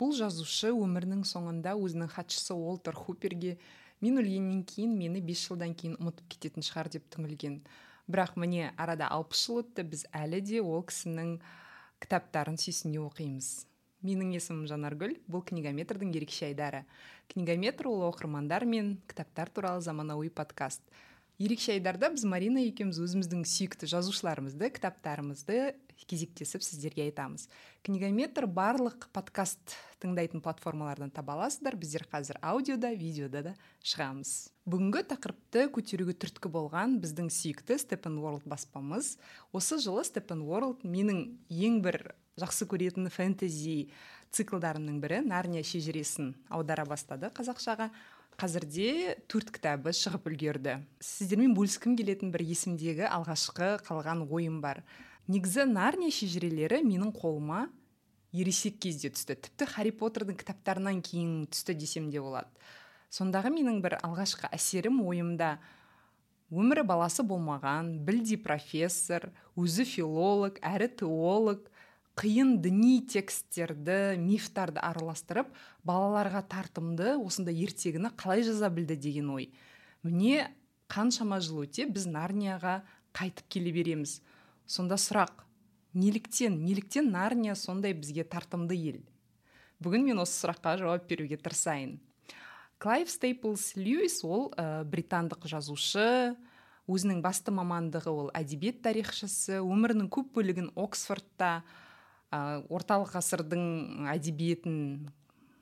бұл жазушы өмірінің соңында өзінің хатшысы уолтер хуперге мен өлгеннен кейін мені бес жылдан кейін ұмытып кететін шығар деп түңілген. Бірақ міне арада алпыс жыл өтті біз әлі де ол кісінің кітаптарын сүйсіне оқимыз. Менің есімім жанаргүл бұл книгометрдің ерекше айдары. Книгометр ол оқырмандар мен кітаптар туралы заманауи подкаст. Ерекше айдарда біз марина екеуміз өзіміздің сүйікті жазушыларымызды кітаптарымызды кезектесіп сіздерге айтамыз. Книгометр барлық подкаст тыңдайтын платформалардан таба аласыздар. Біздер қазір аудиода видеода да шығамыз. Бүгінгі тақырыпты көтеруге түрткі болған біздің сүйікті степен уорлд баспамыз. Осы жылы степен уорлд менің ең бір жақсы көретін фэнтези циклдарымның бірі нарния шежіресін аудара бастады қазақшаға. Қазірде төрт кітабы шығып үлгерді. Сіздермен бөліскім келетін бір есімдегі алғашқы қалған ойым бар. Негізі нарния шежірелері менің қолыма ересек кезде түсті. Тіпті харри поттердің кітаптарынан кейін түсті десем де болады. Сондағы менің бір алғашқы әсерім ойымда өмірі баласы болмаған білдей профессор өзі филолог әрі теолог қиын діни тексттерді мифтарды араластырып балаларға тартымды осындай ертегіні қалай жаза білді деген ой. Міне қаншама жыл өте біз нарнияға қайтып келе береміз. Сонда сұрақ неліктен неліктен нарния сондай бізге тартымды ел? Бүгін мен осы сұраққа жауап беруге тырысайын. Клайв стейплс льюис ол ә, британдық жазушы өзінің басты мамандығы ол әдебиет тарихшысы өмірінің көп бөлігін оксфордта ә, орталық ғасырдың әдебиетін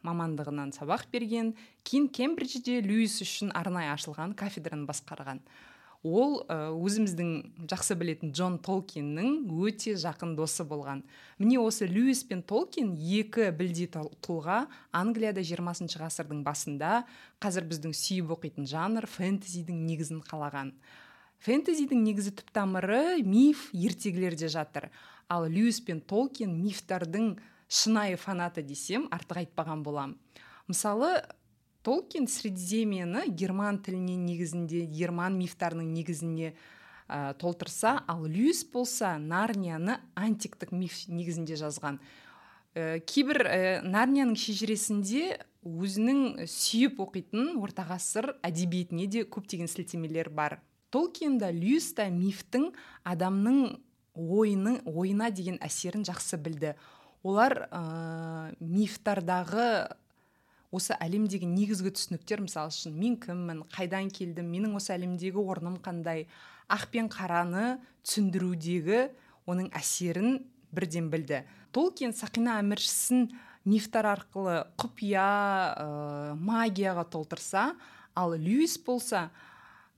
мамандығынан сабақ берген кейін кембриджде льюис үшін арнайы ашылған кафедраны басқарған. Ол өзіміздің жақсы білетін джон толкиннің өте жақын досы болған. Міне осы льюис пен толкин екі білдей тұлға англияда 20 ғасырдың басында қазір біздің сүйіп оқитын жанр фэнтезидің негізін қалаған. Фэнтезидің негізі түп тамыры миф ертегілерде жатыр. Ал льюис пен толкин мифтардың шынайы фанаты десем артық айтпаған болам. мысалы толкин средиземияны герман тілінен негізінде герман мифтарының негізіне ә, толтырса ал льюис болса нарнияны антиктік миф негізінде жазған. Ә, кейбір ә, нарнияның шежіресінде өзінің сүйіп оқитын орта ғасыр әдебиетіне де көптеген сілтемелер бар. Толкин да льюис та мифтің адамның ойының ойына деген әсерін жақсы білді. Олар ә, мифтардағы осы әлемдегі негізгі түсініктер мысалы үшін мен кіммін? Қайдан келдім? Менің осы әлемдегі орным қандай? Ақ пен қараны түсіндірудегі оның әсерін бірден білді. Толкин сақина әміршісін мифтар арқылы құпия ә, магияға толтырса ал льюис болса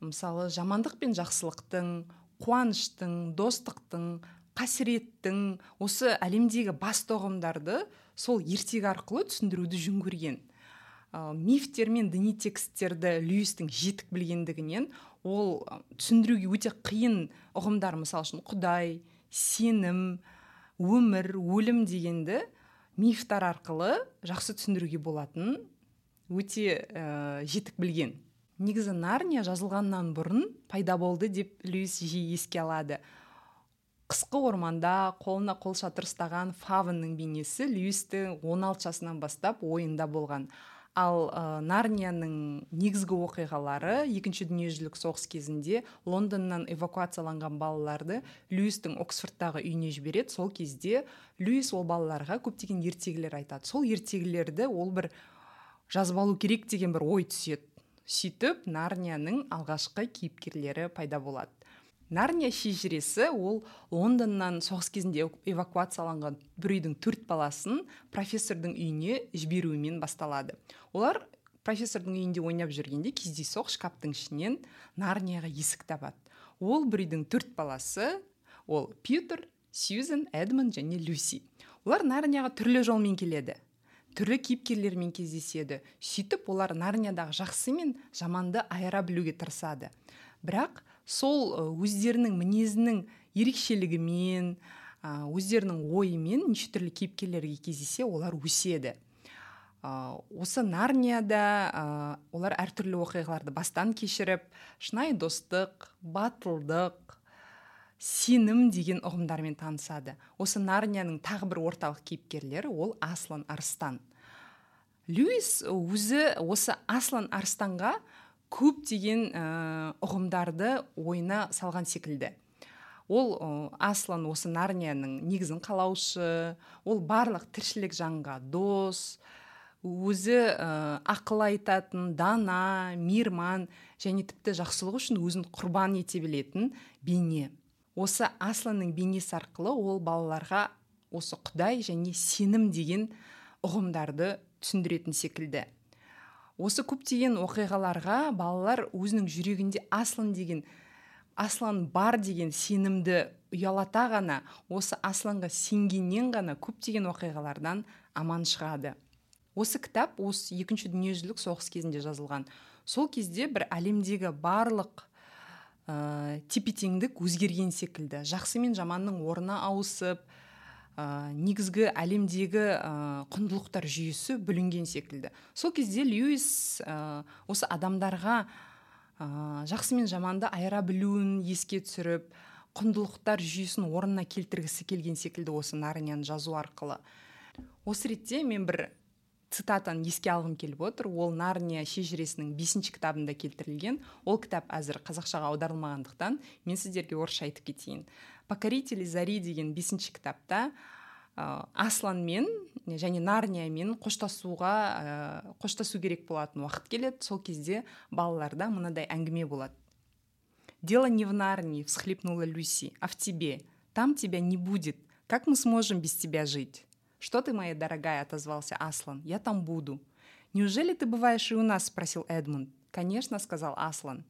мысалы жамандық пен жақсылықтың қуаныштың достықтың қасіреттің осы әлемдегі басты ұғымдарды сол ертегі арқылы түсіндіруді жөн көрген. Ә, мифтер мен діни тексттерді льюистің жетік білгендігінен ол түсіндіруге өте қиын ұғымдар мысалы үшін құдай сенім өмір өлім дегенді мифтар арқылы жақсы түсіндіруге болатын өте ә, жетік білген. Негізі нарния жазылғаннан бұрын пайда болды деп льюис жиі еске алады. Қысқы орманда қолына қолшатыр ұстаған фавнның бейнесі льюистің 16 жасынан бастап ойында болған. Ал ә, нарнияның негізгі оқиғалары екінші дүниежүзілік соғыс кезінде лондоннан эвакуацияланған балаларды льюистің оксфордтағы үйіне жібереді. Сол кезде льюис ол балаларға көптеген ертегілер айтады. Сол ертегілерді ол бір жазып алу керек деген бір ой түседі. Сөйтіп нарнияның алғашқы кейіпкерлері пайда болады. Нарния шежіресі ол лондоннан соғыс кезінде эвакуацияланған бір үйдің төрт баласын профессордың үйіне жіберуімен басталады. Олар профессордың үйінде ойнап жүргенде кездейсоқ шкаптың ішінен нарнияға есік табады. Ол бір үйдің төрт баласы ол пьютер сьюзен эдмонд және люси. Олар нарнияға түрлі жолмен келеді. Түрлі кейіпкерлермен кездеседі. Сөйтіп олар нарниядағы жақсы мен жаманды айыра білуге тырысады. Бірақ сол өздерінің мінезінің ерекшелігімен өздерінің ойымен неше түрлі кейіпкерлерге кездесе олар өседі. Осы нарнияда олар әртүрлі оқиғаларды бастан кешіріп шынайы достық батылдық сенім деген ұғымдармен танысады. Осы нарнияның тағы бір орталық кейіпкерлері ол аслан арыстан. Льюис өзі осы аслан арыстанға көптеген ә, ұғымдарды ойына салған секілді. Ол аслан осы нарнияның негізін қалаушы ол барлық тіршілік жанға дос өзі ә, ақыл айтатын дана мейірман және тіпті жақсылық үшін өзін құрбан ете білетін бейне. Осы асланның бейнесі арқылы ол балаларға осы құдай және сенім деген ұғымдарды түсіндіретін секілді. Осы көптеген оқиғаларға балалар өзінің жүрегінде аслан деген аслан бар деген сенімді ұялата ғана осы асланға сенгеннен ғана көптеген оқиғалардан аман шығады. Осы кітап осы екінші дүниежүзілік соғыс кезінде жазылған. Сол кезде бір әлемдегі барлық ә, тепе теңдік өзгерген секілді. Жақсы мен жаманның орны ауысып ә, негізгі әлемдегі ә, құндылықтар жүйесі бүлінген секілді. Сол кезде льюис ә, осы адамдарға ә, жақсы мен жаманды айыра білуін еске түсіріп құндылықтар жүйесін орнына келтіргісі келген секілді осы нарнияны жазу арқылы. Осы ретте мен бір цитатаны еске алғым келіп отыр. Ол нарния шежіресінің бесінші кітабында келтірілген ол кітап әзір қазақшаға аударылмағандықтан мен сіздерге орысша айтып кетейін. Покорители зари деген бесінші кітапта ә, асланмен және нарниямен қоштасуға ә, қоштасу керек болатын уақыт келеді. Сол кезде балаларда мынадай әңгіме болады. Дело не в нарнии всхлипнула люси. А в тебе. Там тебя не будет. Как мы сможем без тебя жить? что ты моя дорогая отозвался аслан я там буду неужели ты бываешь и у нас спросил эдмунд конечно сказал аслан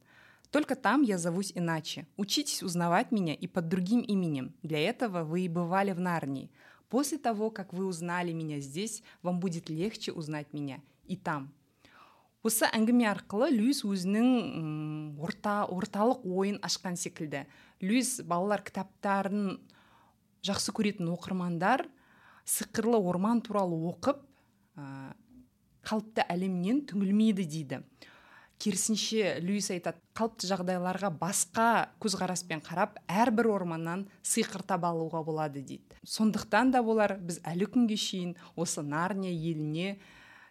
только там я зовусь иначе. Учитесь узнавать меня и под другим именем. Для этого вы и бывали в Нарнии. После того, как вы узнали меня здесь, вам будет легче узнать меня и там. осы әңгіме арқылы льюис өзінің орта, орталық ойын ашқан секілді льюис балалар кітаптарын жақсы көретін оқырмандар сиқырлы орман туралы оқып ә, қалыпты әлемнен түңілмейді дейді. Керісінше льюис айтады қалыпты жағдайларға басқа көзқараспен қарап әрбір орманнан сиқыр таба алуға болады дейді. Сондықтан да болар біз әлі күнге шейін осы нарния еліне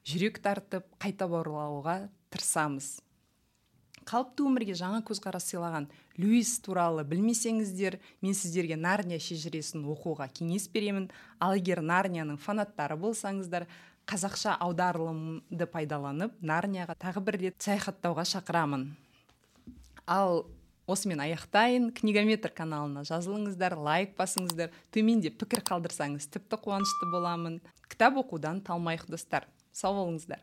жүрек тартып қайта барлауға тырысамыз. Қалыпты өмірге жаңа көзқарас сыйлаған льюис туралы білмесеңіздер мен сіздерге нарния шежіресін оқуға кеңес беремін. Ал егер нарнияның фанаттары болсаңыздар қазақша аударылымды пайдаланып нарнияға тағы бір рет саяхаттауға шақырамын. Ал осымен аяқтайын. Книгометр каналына жазылыңыздар лайк басыңыздар төменде пікір қалдырсаңыз тіпті қуанышты боламын. Кітап оқудан талмайық достар. Сау болыңыздар.